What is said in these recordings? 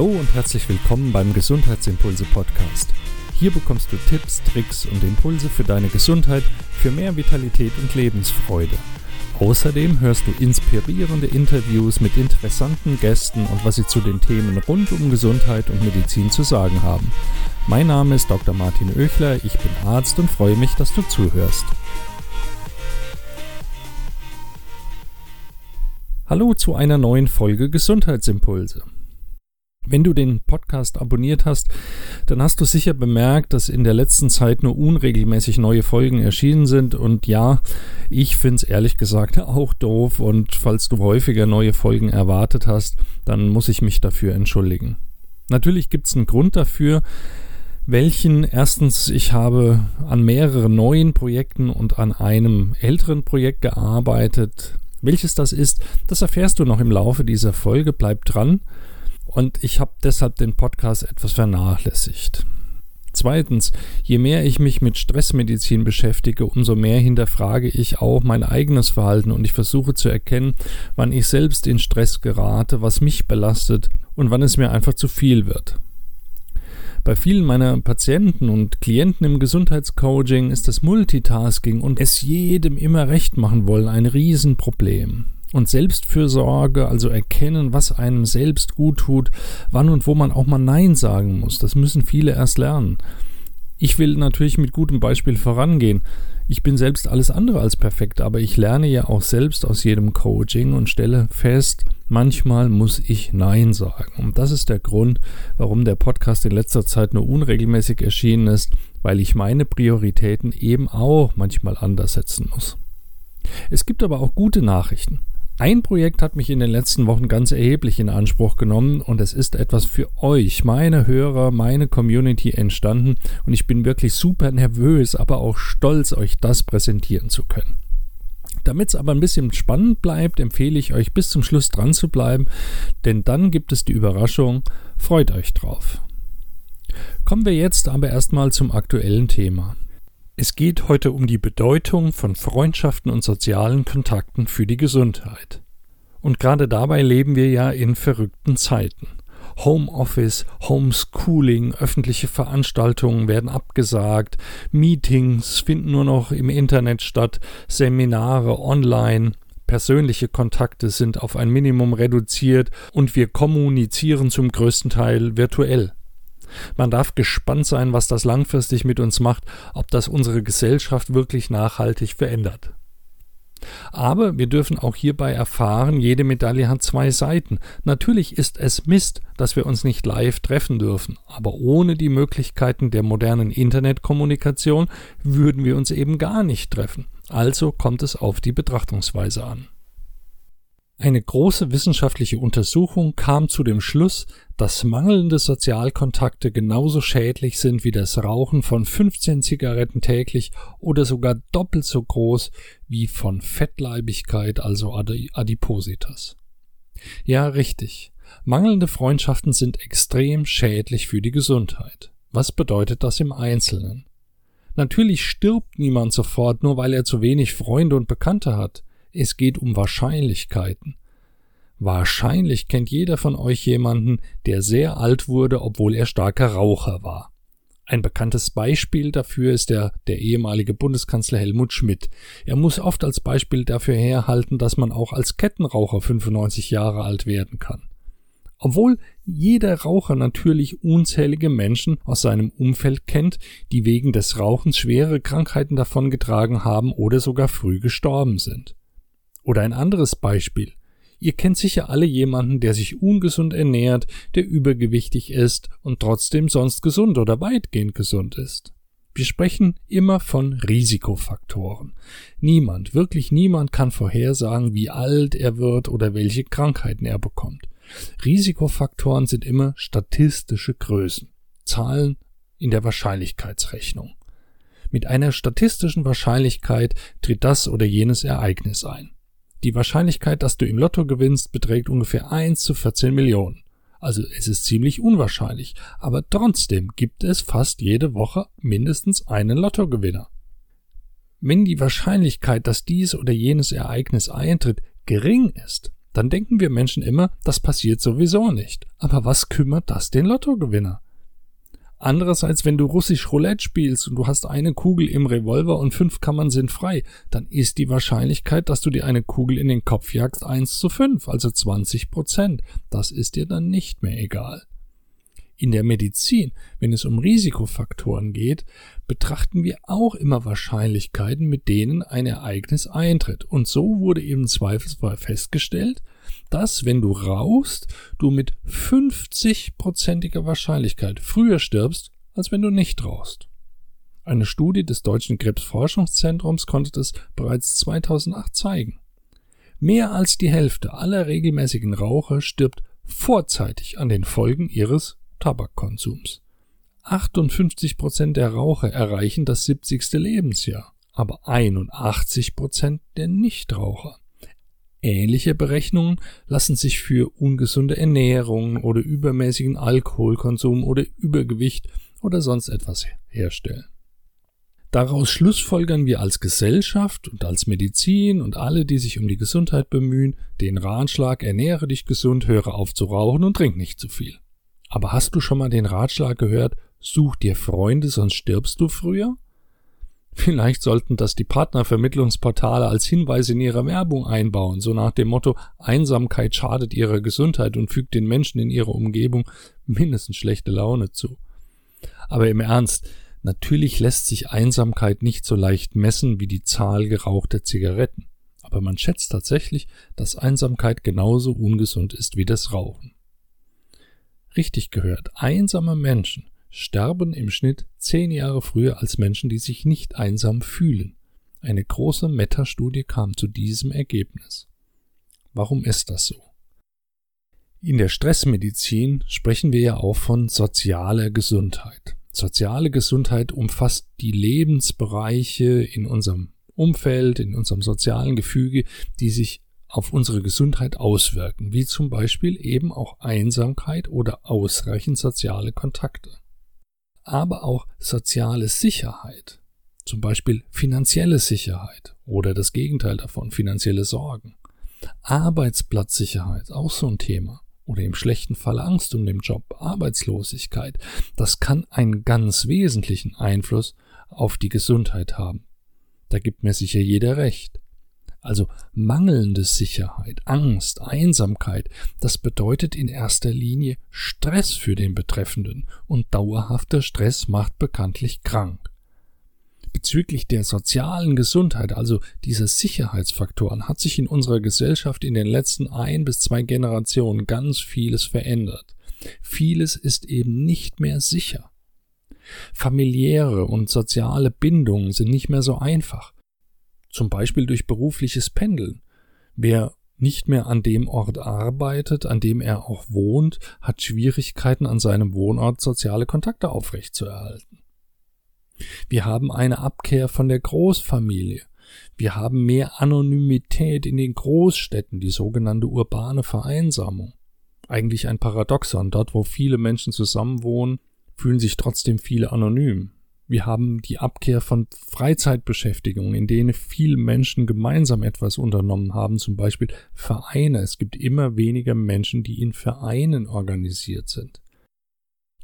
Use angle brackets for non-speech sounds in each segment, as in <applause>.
Hallo und herzlich willkommen beim Gesundheitsimpulse Podcast. Hier bekommst du Tipps, Tricks und Impulse für deine Gesundheit, für mehr Vitalität und Lebensfreude. Außerdem hörst du inspirierende Interviews mit interessanten Gästen und was sie zu den Themen rund um Gesundheit und Medizin zu sagen haben. Mein Name ist Dr. Martin Oechler, ich bin Arzt und freue mich, dass du zuhörst. Hallo zu einer neuen Folge Gesundheitsimpulse. Wenn du den Podcast abonniert hast, dann hast du sicher bemerkt, dass in der letzten Zeit nur unregelmäßig neue Folgen erschienen sind. Und ja, ich finde es ehrlich gesagt <laughs> auch doof. Und falls du häufiger neue Folgen erwartet hast, dann muss ich mich dafür entschuldigen. Natürlich gibt es einen Grund dafür, welchen erstens ich habe an mehreren neuen Projekten und an einem älteren Projekt gearbeitet. Welches das ist, das erfährst du noch im Laufe dieser Folge. Bleib dran und ich habe deshalb den Podcast etwas vernachlässigt. Zweitens, je mehr ich mich mit Stressmedizin beschäftige, umso mehr hinterfrage ich auch mein eigenes Verhalten und ich versuche zu erkennen, wann ich selbst in Stress gerate, was mich belastet und wann es mir einfach zu viel wird. Bei vielen meiner Patienten und Klienten im Gesundheitscoaching ist das Multitasking und es jedem immer recht machen wollen ein Riesenproblem. Und Selbstfürsorge, also erkennen, was einem selbst gut tut, wann und wo man auch mal Nein sagen muss, das müssen viele erst lernen. Ich will natürlich mit gutem Beispiel vorangehen. Ich bin selbst alles andere als perfekt, aber ich lerne ja auch selbst aus jedem Coaching und stelle fest, manchmal muss ich Nein sagen. Und das ist der Grund, warum der Podcast in letzter Zeit nur unregelmäßig erschienen ist, weil ich meine Prioritäten eben auch manchmal anders setzen muss. Es gibt aber auch gute Nachrichten. Ein Projekt hat mich in den letzten Wochen ganz erheblich in Anspruch genommen und es ist etwas für euch, meine Hörer, meine Community entstanden und ich bin wirklich super nervös, aber auch stolz, euch das präsentieren zu können. Damit es aber ein bisschen spannend bleibt, empfehle ich euch bis zum Schluss dran zu bleiben, denn dann gibt es die Überraschung, freut euch drauf. Kommen wir jetzt aber erstmal zum aktuellen Thema. Es geht heute um die Bedeutung von Freundschaften und sozialen Kontakten für die Gesundheit. Und gerade dabei leben wir ja in verrückten Zeiten. Homeoffice, Homeschooling, öffentliche Veranstaltungen werden abgesagt, Meetings finden nur noch im Internet statt, Seminare online, persönliche Kontakte sind auf ein Minimum reduziert und wir kommunizieren zum größten Teil virtuell. Man darf gespannt sein, was das langfristig mit uns macht, ob das unsere Gesellschaft wirklich nachhaltig verändert. Aber wir dürfen auch hierbei erfahren, jede Medaille hat zwei Seiten. Natürlich ist es Mist, dass wir uns nicht live treffen dürfen, aber ohne die Möglichkeiten der modernen Internetkommunikation würden wir uns eben gar nicht treffen. Also kommt es auf die Betrachtungsweise an. Eine große wissenschaftliche Untersuchung kam zu dem Schluss, dass mangelnde Sozialkontakte genauso schädlich sind wie das Rauchen von 15 Zigaretten täglich oder sogar doppelt so groß wie von Fettleibigkeit, also Adipositas. Ja, richtig. Mangelnde Freundschaften sind extrem schädlich für die Gesundheit. Was bedeutet das im Einzelnen? Natürlich stirbt niemand sofort, nur weil er zu wenig Freunde und Bekannte hat. Es geht um Wahrscheinlichkeiten. Wahrscheinlich kennt jeder von euch jemanden, der sehr alt wurde, obwohl er starker Raucher war. Ein bekanntes Beispiel dafür ist der, der ehemalige Bundeskanzler Helmut Schmidt. Er muss oft als Beispiel dafür herhalten, dass man auch als Kettenraucher 95 Jahre alt werden kann. Obwohl jeder Raucher natürlich unzählige Menschen aus seinem Umfeld kennt, die wegen des Rauchens schwere Krankheiten davongetragen haben oder sogar früh gestorben sind. Oder ein anderes Beispiel. Ihr kennt sicher alle jemanden, der sich ungesund ernährt, der übergewichtig ist und trotzdem sonst gesund oder weitgehend gesund ist. Wir sprechen immer von Risikofaktoren. Niemand, wirklich niemand kann vorhersagen, wie alt er wird oder welche Krankheiten er bekommt. Risikofaktoren sind immer statistische Größen, Zahlen in der Wahrscheinlichkeitsrechnung. Mit einer statistischen Wahrscheinlichkeit tritt das oder jenes Ereignis ein. Die Wahrscheinlichkeit, dass du im Lotto gewinnst, beträgt ungefähr 1 zu 14 Millionen. Also es ist ziemlich unwahrscheinlich, aber trotzdem gibt es fast jede Woche mindestens einen Lottogewinner. Wenn die Wahrscheinlichkeit, dass dies oder jenes Ereignis eintritt, gering ist, dann denken wir Menschen immer, das passiert sowieso nicht. Aber was kümmert das den Lottogewinner? Andererseits, wenn du russisch Roulette spielst und du hast eine Kugel im Revolver und fünf Kammern sind frei, dann ist die Wahrscheinlichkeit, dass du dir eine Kugel in den Kopf jagst, 1 zu 5, also 20 Prozent. Das ist dir dann nicht mehr egal. In der Medizin, wenn es um Risikofaktoren geht, betrachten wir auch immer Wahrscheinlichkeiten, mit denen ein Ereignis eintritt. Und so wurde eben zweifelsfrei festgestellt, dass, wenn du rauchst, du mit 50-prozentiger Wahrscheinlichkeit früher stirbst, als wenn du nicht rauchst. Eine Studie des Deutschen Krebsforschungszentrums konnte das bereits 2008 zeigen. Mehr als die Hälfte aller regelmäßigen Raucher stirbt vorzeitig an den Folgen ihres Tabakkonsums. 58 Prozent der Raucher erreichen das 70. Lebensjahr, aber 81 Prozent der Nichtraucher. Ähnliche Berechnungen lassen sich für ungesunde Ernährung oder übermäßigen Alkoholkonsum oder Übergewicht oder sonst etwas herstellen. Daraus schlussfolgern wir als Gesellschaft und als Medizin und alle, die sich um die Gesundheit bemühen, den Ratschlag ernähre dich gesund, höre auf zu rauchen und trink nicht zu viel. Aber hast du schon mal den Ratschlag gehört, such dir Freunde, sonst stirbst du früher? Vielleicht sollten das die Partnervermittlungsportale als Hinweis in ihrer Werbung einbauen, so nach dem Motto Einsamkeit schadet ihrer Gesundheit und fügt den Menschen in ihrer Umgebung mindestens schlechte Laune zu. Aber im Ernst, natürlich lässt sich Einsamkeit nicht so leicht messen wie die Zahl gerauchter Zigaretten. Aber man schätzt tatsächlich, dass Einsamkeit genauso ungesund ist wie das Rauchen. Richtig gehört, einsame Menschen sterben im Schnitt zehn Jahre früher als Menschen, die sich nicht einsam fühlen. Eine große Metastudie kam zu diesem Ergebnis. Warum ist das so? In der Stressmedizin sprechen wir ja auch von sozialer Gesundheit. Soziale Gesundheit umfasst die Lebensbereiche in unserem Umfeld, in unserem sozialen Gefüge, die sich auf unsere Gesundheit auswirken, wie zum Beispiel eben auch Einsamkeit oder ausreichend soziale Kontakte. Aber auch soziale Sicherheit, zum Beispiel finanzielle Sicherheit oder das Gegenteil davon, finanzielle Sorgen. Arbeitsplatzsicherheit, auch so ein Thema. Oder im schlechten Fall Angst um den Job, Arbeitslosigkeit. Das kann einen ganz wesentlichen Einfluss auf die Gesundheit haben. Da gibt mir sicher jeder recht. Also mangelnde Sicherheit, Angst, Einsamkeit, das bedeutet in erster Linie Stress für den Betreffenden und dauerhafter Stress macht bekanntlich krank. Bezüglich der sozialen Gesundheit, also dieser Sicherheitsfaktoren, hat sich in unserer Gesellschaft in den letzten ein bis zwei Generationen ganz vieles verändert. Vieles ist eben nicht mehr sicher. Familiäre und soziale Bindungen sind nicht mehr so einfach zum Beispiel durch berufliches Pendeln. Wer nicht mehr an dem Ort arbeitet, an dem er auch wohnt, hat Schwierigkeiten an seinem Wohnort soziale Kontakte aufrechtzuerhalten. Wir haben eine Abkehr von der Großfamilie. Wir haben mehr Anonymität in den Großstädten, die sogenannte urbane Vereinsamung. Eigentlich ein Paradoxon. Dort, wo viele Menschen zusammenwohnen, fühlen sich trotzdem viele anonym. Wir haben die Abkehr von Freizeitbeschäftigungen, in denen viele Menschen gemeinsam etwas unternommen haben, zum Beispiel Vereine. Es gibt immer weniger Menschen, die in Vereinen organisiert sind.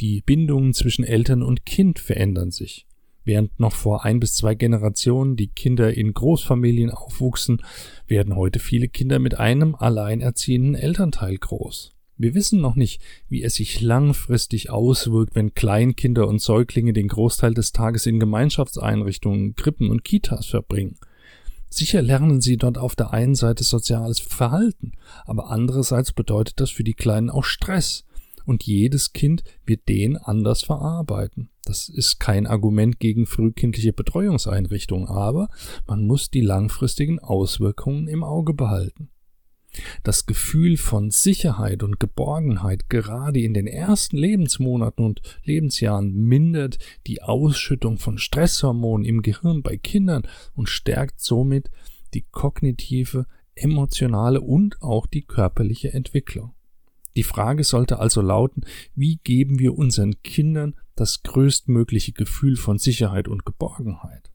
Die Bindungen zwischen Eltern und Kind verändern sich. Während noch vor ein bis zwei Generationen die Kinder in Großfamilien aufwuchsen, werden heute viele Kinder mit einem alleinerziehenden Elternteil groß. Wir wissen noch nicht, wie es sich langfristig auswirkt, wenn Kleinkinder und Säuglinge den Großteil des Tages in Gemeinschaftseinrichtungen, Krippen und Kitas verbringen. Sicher lernen sie dort auf der einen Seite soziales Verhalten, aber andererseits bedeutet das für die Kleinen auch Stress, und jedes Kind wird den anders verarbeiten. Das ist kein Argument gegen frühkindliche Betreuungseinrichtungen, aber man muss die langfristigen Auswirkungen im Auge behalten. Das Gefühl von Sicherheit und Geborgenheit gerade in den ersten Lebensmonaten und Lebensjahren mindert die Ausschüttung von Stresshormonen im Gehirn bei Kindern und stärkt somit die kognitive, emotionale und auch die körperliche Entwicklung. Die Frage sollte also lauten, wie geben wir unseren Kindern das größtmögliche Gefühl von Sicherheit und Geborgenheit?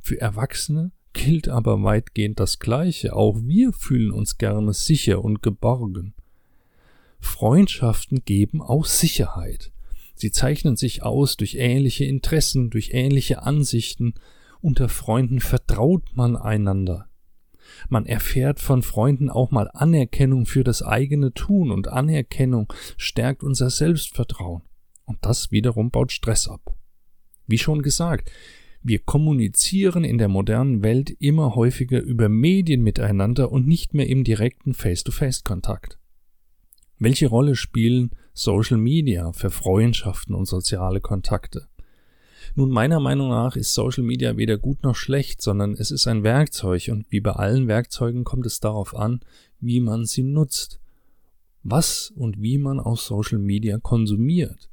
Für Erwachsene gilt aber weitgehend das Gleiche. Auch wir fühlen uns gerne sicher und geborgen. Freundschaften geben auch Sicherheit. Sie zeichnen sich aus durch ähnliche Interessen, durch ähnliche Ansichten. Unter Freunden vertraut man einander. Man erfährt von Freunden auch mal Anerkennung für das eigene Tun und Anerkennung stärkt unser Selbstvertrauen. Und das wiederum baut Stress ab. Wie schon gesagt, wir kommunizieren in der modernen Welt immer häufiger über Medien miteinander und nicht mehr im direkten Face-to-Face-Kontakt. Welche Rolle spielen Social Media für Freundschaften und soziale Kontakte? Nun, meiner Meinung nach ist Social Media weder gut noch schlecht, sondern es ist ein Werkzeug und wie bei allen Werkzeugen kommt es darauf an, wie man sie nutzt. Was und wie man aus Social Media konsumiert.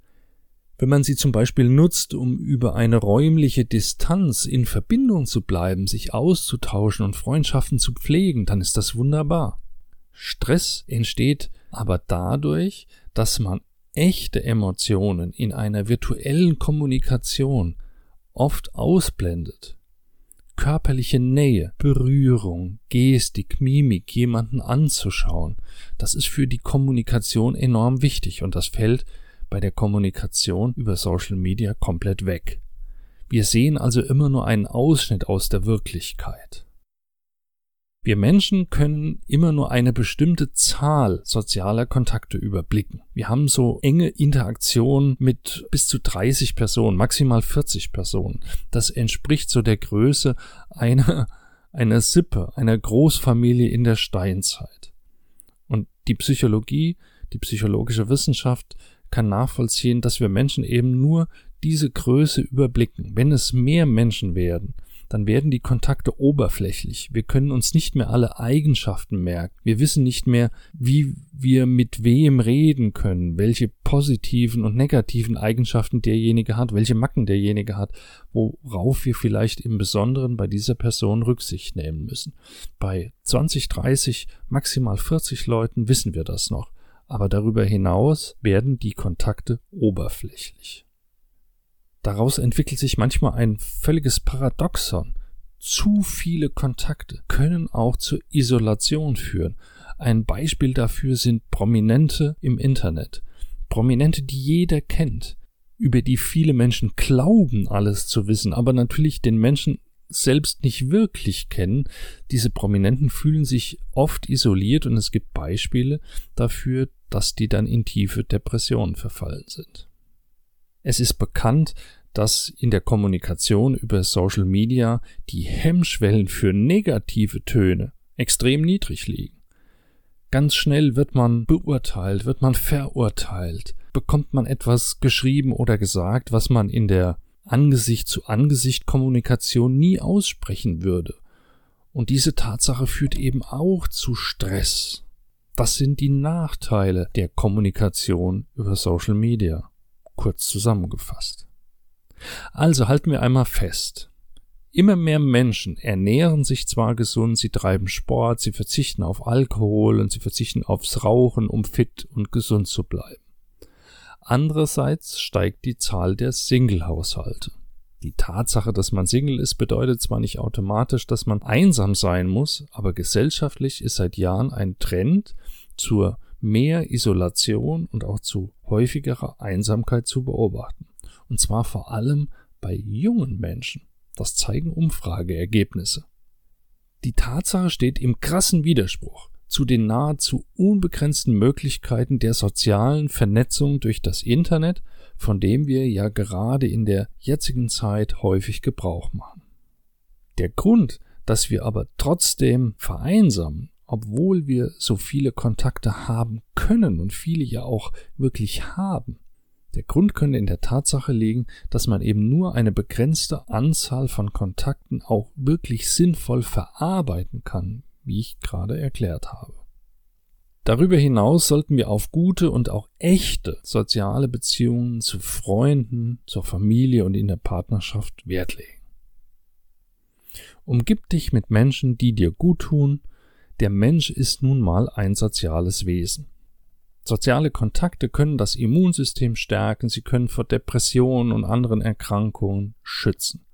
Wenn man sie zum Beispiel nutzt, um über eine räumliche Distanz in Verbindung zu bleiben, sich auszutauschen und Freundschaften zu pflegen, dann ist das wunderbar. Stress entsteht aber dadurch, dass man echte Emotionen in einer virtuellen Kommunikation oft ausblendet. Körperliche Nähe, Berührung, Gestik, Mimik, jemanden anzuschauen, das ist für die Kommunikation enorm wichtig und das fällt bei der Kommunikation über Social Media komplett weg. Wir sehen also immer nur einen Ausschnitt aus der Wirklichkeit. Wir Menschen können immer nur eine bestimmte Zahl sozialer Kontakte überblicken. Wir haben so enge Interaktionen mit bis zu 30 Personen, maximal 40 Personen. Das entspricht so der Größe einer, einer Sippe, einer Großfamilie in der Steinzeit. Und die Psychologie, die psychologische Wissenschaft kann nachvollziehen, dass wir Menschen eben nur diese Größe überblicken. Wenn es mehr Menschen werden, dann werden die Kontakte oberflächlich. Wir können uns nicht mehr alle Eigenschaften merken. Wir wissen nicht mehr, wie wir mit wem reden können, welche positiven und negativen Eigenschaften derjenige hat, welche Macken derjenige hat, worauf wir vielleicht im Besonderen bei dieser Person Rücksicht nehmen müssen. Bei 20, 30, maximal 40 Leuten wissen wir das noch. Aber darüber hinaus werden die Kontakte oberflächlich. Daraus entwickelt sich manchmal ein völliges Paradoxon. Zu viele Kontakte können auch zur Isolation führen. Ein Beispiel dafür sind Prominente im Internet. Prominente, die jeder kennt, über die viele Menschen glauben, alles zu wissen, aber natürlich den Menschen selbst nicht wirklich kennen. Diese Prominenten fühlen sich oft isoliert und es gibt Beispiele dafür, dass die dann in tiefe Depressionen verfallen sind. Es ist bekannt, dass in der Kommunikation über Social Media die Hemmschwellen für negative Töne extrem niedrig liegen. Ganz schnell wird man beurteilt, wird man verurteilt, bekommt man etwas geschrieben oder gesagt, was man in der Angesicht zu Angesicht Kommunikation nie aussprechen würde. Und diese Tatsache führt eben auch zu Stress. Das sind die Nachteile der Kommunikation über Social Media kurz zusammengefasst. Also halten wir einmal fest. Immer mehr Menschen ernähren sich zwar gesund, sie treiben Sport, sie verzichten auf Alkohol und sie verzichten aufs Rauchen, um fit und gesund zu bleiben. Andererseits steigt die Zahl der Single-Haushalte. Die Tatsache, dass man Single ist, bedeutet zwar nicht automatisch, dass man einsam sein muss, aber gesellschaftlich ist seit Jahren ein Trend zur mehr Isolation und auch zu häufigerer Einsamkeit zu beobachten. Und zwar vor allem bei jungen Menschen. Das zeigen Umfrageergebnisse. Die Tatsache steht im krassen Widerspruch zu den nahezu unbegrenzten Möglichkeiten der sozialen Vernetzung durch das Internet, von dem wir ja gerade in der jetzigen Zeit häufig Gebrauch machen. Der Grund, dass wir aber trotzdem vereinsamen obwohl wir so viele Kontakte haben können und viele ja auch wirklich haben. Der Grund könnte in der Tatsache liegen, dass man eben nur eine begrenzte Anzahl von Kontakten auch wirklich sinnvoll verarbeiten kann, wie ich gerade erklärt habe. Darüber hinaus sollten wir auf gute und auch echte soziale Beziehungen zu Freunden, zur Familie und in der Partnerschaft Wert legen. Umgib dich mit Menschen, die dir gut tun der Mensch ist nun mal ein soziales Wesen. Soziale Kontakte können das Immunsystem stärken, sie können vor Depressionen und anderen Erkrankungen schützen.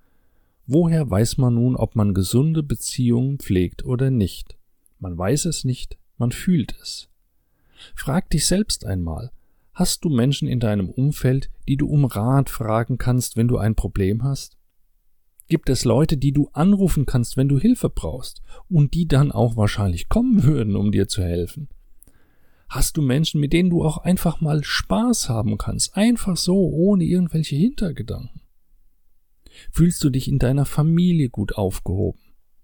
Woher weiß man nun, ob man gesunde Beziehungen pflegt oder nicht? Man weiß es nicht, man fühlt es. Frag dich selbst einmal, hast du Menschen in deinem Umfeld, die du um Rat fragen kannst, wenn du ein Problem hast? Gibt es Leute, die du anrufen kannst, wenn du Hilfe brauchst und die dann auch wahrscheinlich kommen würden, um dir zu helfen? Hast du Menschen, mit denen du auch einfach mal Spaß haben kannst, einfach so, ohne irgendwelche Hintergedanken? Fühlst du dich in deiner Familie gut aufgehoben?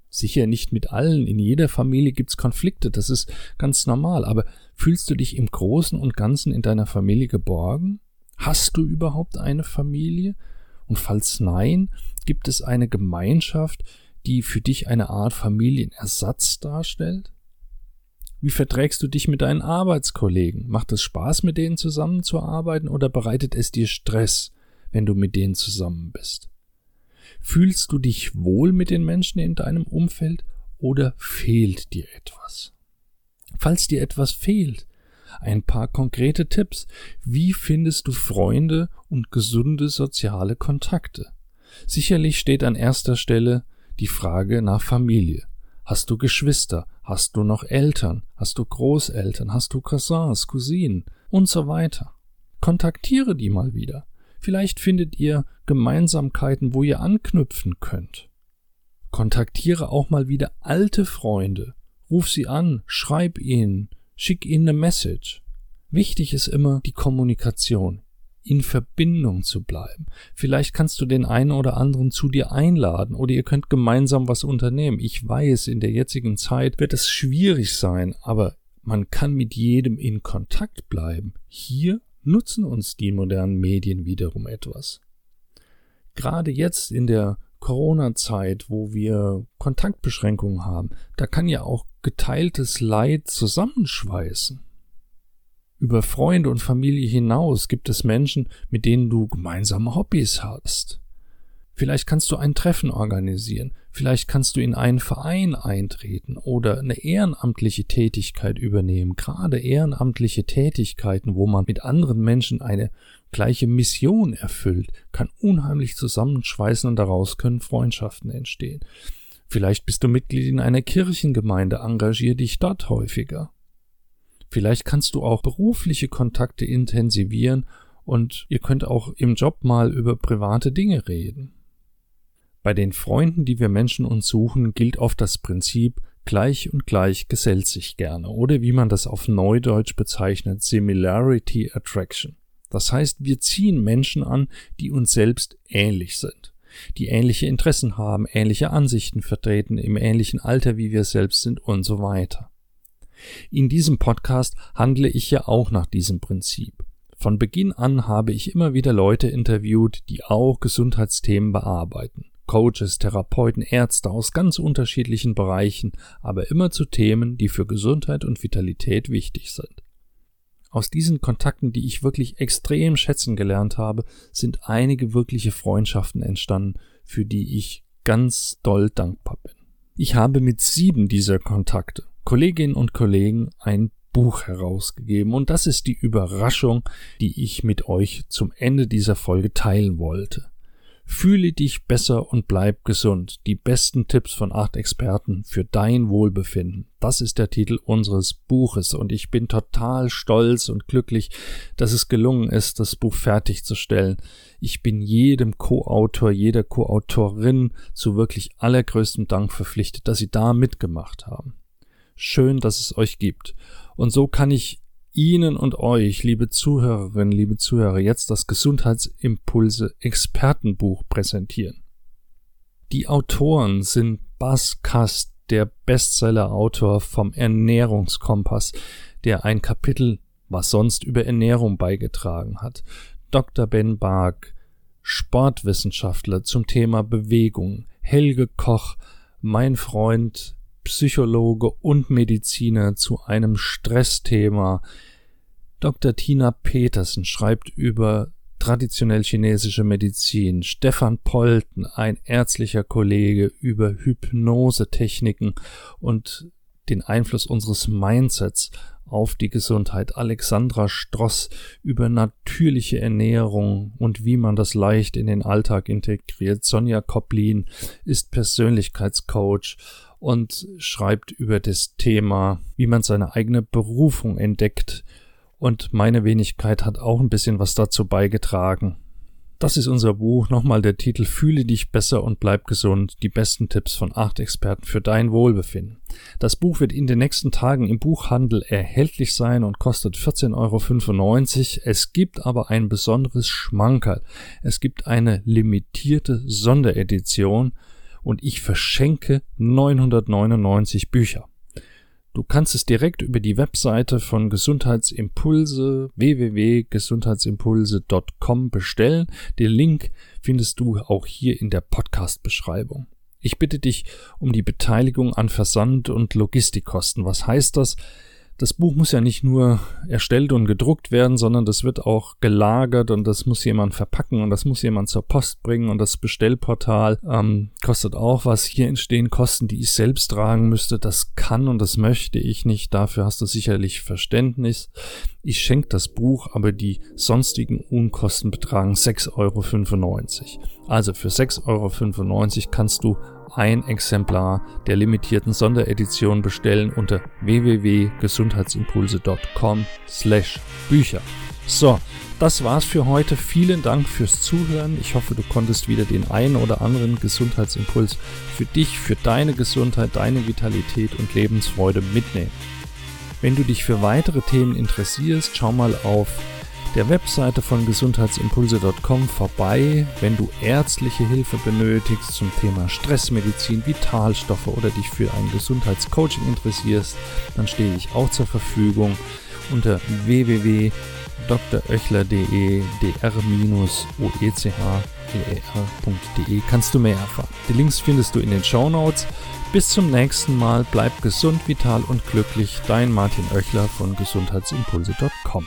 Sicher nicht mit allen, in jeder Familie gibt's Konflikte, das ist ganz normal, aber fühlst du dich im Großen und Ganzen in deiner Familie geborgen? Hast du überhaupt eine Familie? Und falls nein, gibt es eine Gemeinschaft, die für dich eine Art Familienersatz darstellt? Wie verträgst du dich mit deinen Arbeitskollegen? Macht es Spaß, mit denen zusammenzuarbeiten oder bereitet es dir Stress, wenn du mit denen zusammen bist? Fühlst du dich wohl mit den Menschen in deinem Umfeld oder fehlt dir etwas? Falls dir etwas fehlt, ein paar konkrete Tipps. Wie findest du Freunde und gesunde soziale Kontakte? Sicherlich steht an erster Stelle die Frage nach Familie. Hast du Geschwister? Hast du noch Eltern? Hast du Großeltern? Hast du Cousins, Cousinen und so weiter? Kontaktiere die mal wieder. Vielleicht findet ihr Gemeinsamkeiten, wo ihr anknüpfen könnt. Kontaktiere auch mal wieder alte Freunde. Ruf sie an, schreib ihnen, schick ihnen eine Message. Wichtig ist immer die Kommunikation in Verbindung zu bleiben. Vielleicht kannst du den einen oder anderen zu dir einladen oder ihr könnt gemeinsam was unternehmen. Ich weiß, in der jetzigen Zeit wird es schwierig sein, aber man kann mit jedem in Kontakt bleiben. Hier nutzen uns die modernen Medien wiederum etwas. Gerade jetzt in der Corona-Zeit, wo wir Kontaktbeschränkungen haben, da kann ja auch geteiltes Leid zusammenschweißen. Über Freunde und Familie hinaus gibt es Menschen, mit denen du gemeinsame Hobbys hast. Vielleicht kannst du ein Treffen organisieren, vielleicht kannst du in einen Verein eintreten oder eine ehrenamtliche Tätigkeit übernehmen. Gerade ehrenamtliche Tätigkeiten, wo man mit anderen Menschen eine gleiche Mission erfüllt, kann unheimlich zusammenschweißen und daraus können Freundschaften entstehen. Vielleicht bist du Mitglied in einer Kirchengemeinde, engagier dich dort häufiger. Vielleicht kannst du auch berufliche Kontakte intensivieren und ihr könnt auch im Job mal über private Dinge reden. Bei den Freunden, die wir Menschen uns suchen, gilt oft das Prinzip gleich und gleich gesellt sich gerne oder wie man das auf Neudeutsch bezeichnet, Similarity Attraction. Das heißt, wir ziehen Menschen an, die uns selbst ähnlich sind, die ähnliche Interessen haben, ähnliche Ansichten vertreten, im ähnlichen Alter wie wir selbst sind und so weiter. In diesem Podcast handle ich ja auch nach diesem Prinzip. Von Beginn an habe ich immer wieder Leute interviewt, die auch Gesundheitsthemen bearbeiten. Coaches, Therapeuten, Ärzte aus ganz unterschiedlichen Bereichen, aber immer zu Themen, die für Gesundheit und Vitalität wichtig sind. Aus diesen Kontakten, die ich wirklich extrem schätzen gelernt habe, sind einige wirkliche Freundschaften entstanden, für die ich ganz doll dankbar bin. Ich habe mit sieben dieser Kontakte Kolleginnen und Kollegen ein Buch herausgegeben und das ist die Überraschung, die ich mit euch zum Ende dieser Folge teilen wollte. Fühle dich besser und bleib gesund. Die besten Tipps von acht Experten für dein Wohlbefinden. Das ist der Titel unseres Buches und ich bin total stolz und glücklich, dass es gelungen ist, das Buch fertigzustellen. Ich bin jedem Co-Autor, jeder Co-Autorin zu wirklich allergrößtem Dank verpflichtet, dass sie da mitgemacht haben. Schön, dass es euch gibt. Und so kann ich Ihnen und euch, liebe Zuhörerinnen, liebe Zuhörer, jetzt das Gesundheitsimpulse Expertenbuch präsentieren. Die Autoren sind Bas Kast, der Bestseller-Autor vom Ernährungskompass, der ein Kapitel was sonst über Ernährung beigetragen hat. Dr. Ben Bark, Sportwissenschaftler zum Thema Bewegung. Helge Koch, mein Freund Psychologe und Mediziner zu einem Stressthema. Dr. Tina Petersen schreibt über traditionell chinesische Medizin. Stefan Polten, ein ärztlicher Kollege, über Hypnosetechniken und den Einfluss unseres Mindsets auf die Gesundheit. Alexandra Stross über natürliche Ernährung und wie man das leicht in den Alltag integriert. Sonja Koplin ist Persönlichkeitscoach und schreibt über das Thema, wie man seine eigene Berufung entdeckt. Und meine Wenigkeit hat auch ein bisschen was dazu beigetragen. Das ist unser Buch. Nochmal der Titel Fühle dich besser und bleib gesund. Die besten Tipps von acht Experten für dein Wohlbefinden. Das Buch wird in den nächsten Tagen im Buchhandel erhältlich sein und kostet 14,95 Euro. Es gibt aber ein besonderes Schmankerl. Es gibt eine limitierte Sonderedition und ich verschenke 999 Bücher. Du kannst es direkt über die Webseite von Gesundheitsimpulse www.gesundheitsimpulse.com bestellen. Den Link findest du auch hier in der Podcast-Beschreibung. Ich bitte dich um die Beteiligung an Versand- und Logistikkosten. Was heißt das? Das Buch muss ja nicht nur erstellt und gedruckt werden, sondern das wird auch gelagert und das muss jemand verpacken und das muss jemand zur Post bringen und das Bestellportal ähm, kostet auch was. Hier entstehen Kosten, die ich selbst tragen müsste. Das kann und das möchte ich nicht. Dafür hast du sicherlich Verständnis. Ich schenke das Buch, aber die sonstigen Unkosten betragen 6,95 Euro. Also für 6,95 Euro kannst du ein Exemplar der limitierten Sonderedition bestellen unter www.gesundheitsimpulse.com slash Bücher. So, das war's für heute. Vielen Dank fürs Zuhören. Ich hoffe, du konntest wieder den einen oder anderen Gesundheitsimpuls für dich, für deine Gesundheit, deine Vitalität und Lebensfreude mitnehmen. Wenn du dich für weitere Themen interessierst, schau mal auf der Webseite von gesundheitsimpulse.com vorbei, wenn du ärztliche Hilfe benötigst zum Thema Stressmedizin, Vitalstoffe oder dich für ein Gesundheitscoaching interessierst, dann stehe ich auch zur Verfügung unter www.dröchler.de dr-oechr.de kannst du mehr erfahren. Die Links findest du in den Show Notes. Bis zum nächsten Mal, bleib gesund, vital und glücklich. Dein Martin Oechler von gesundheitsimpulse.com.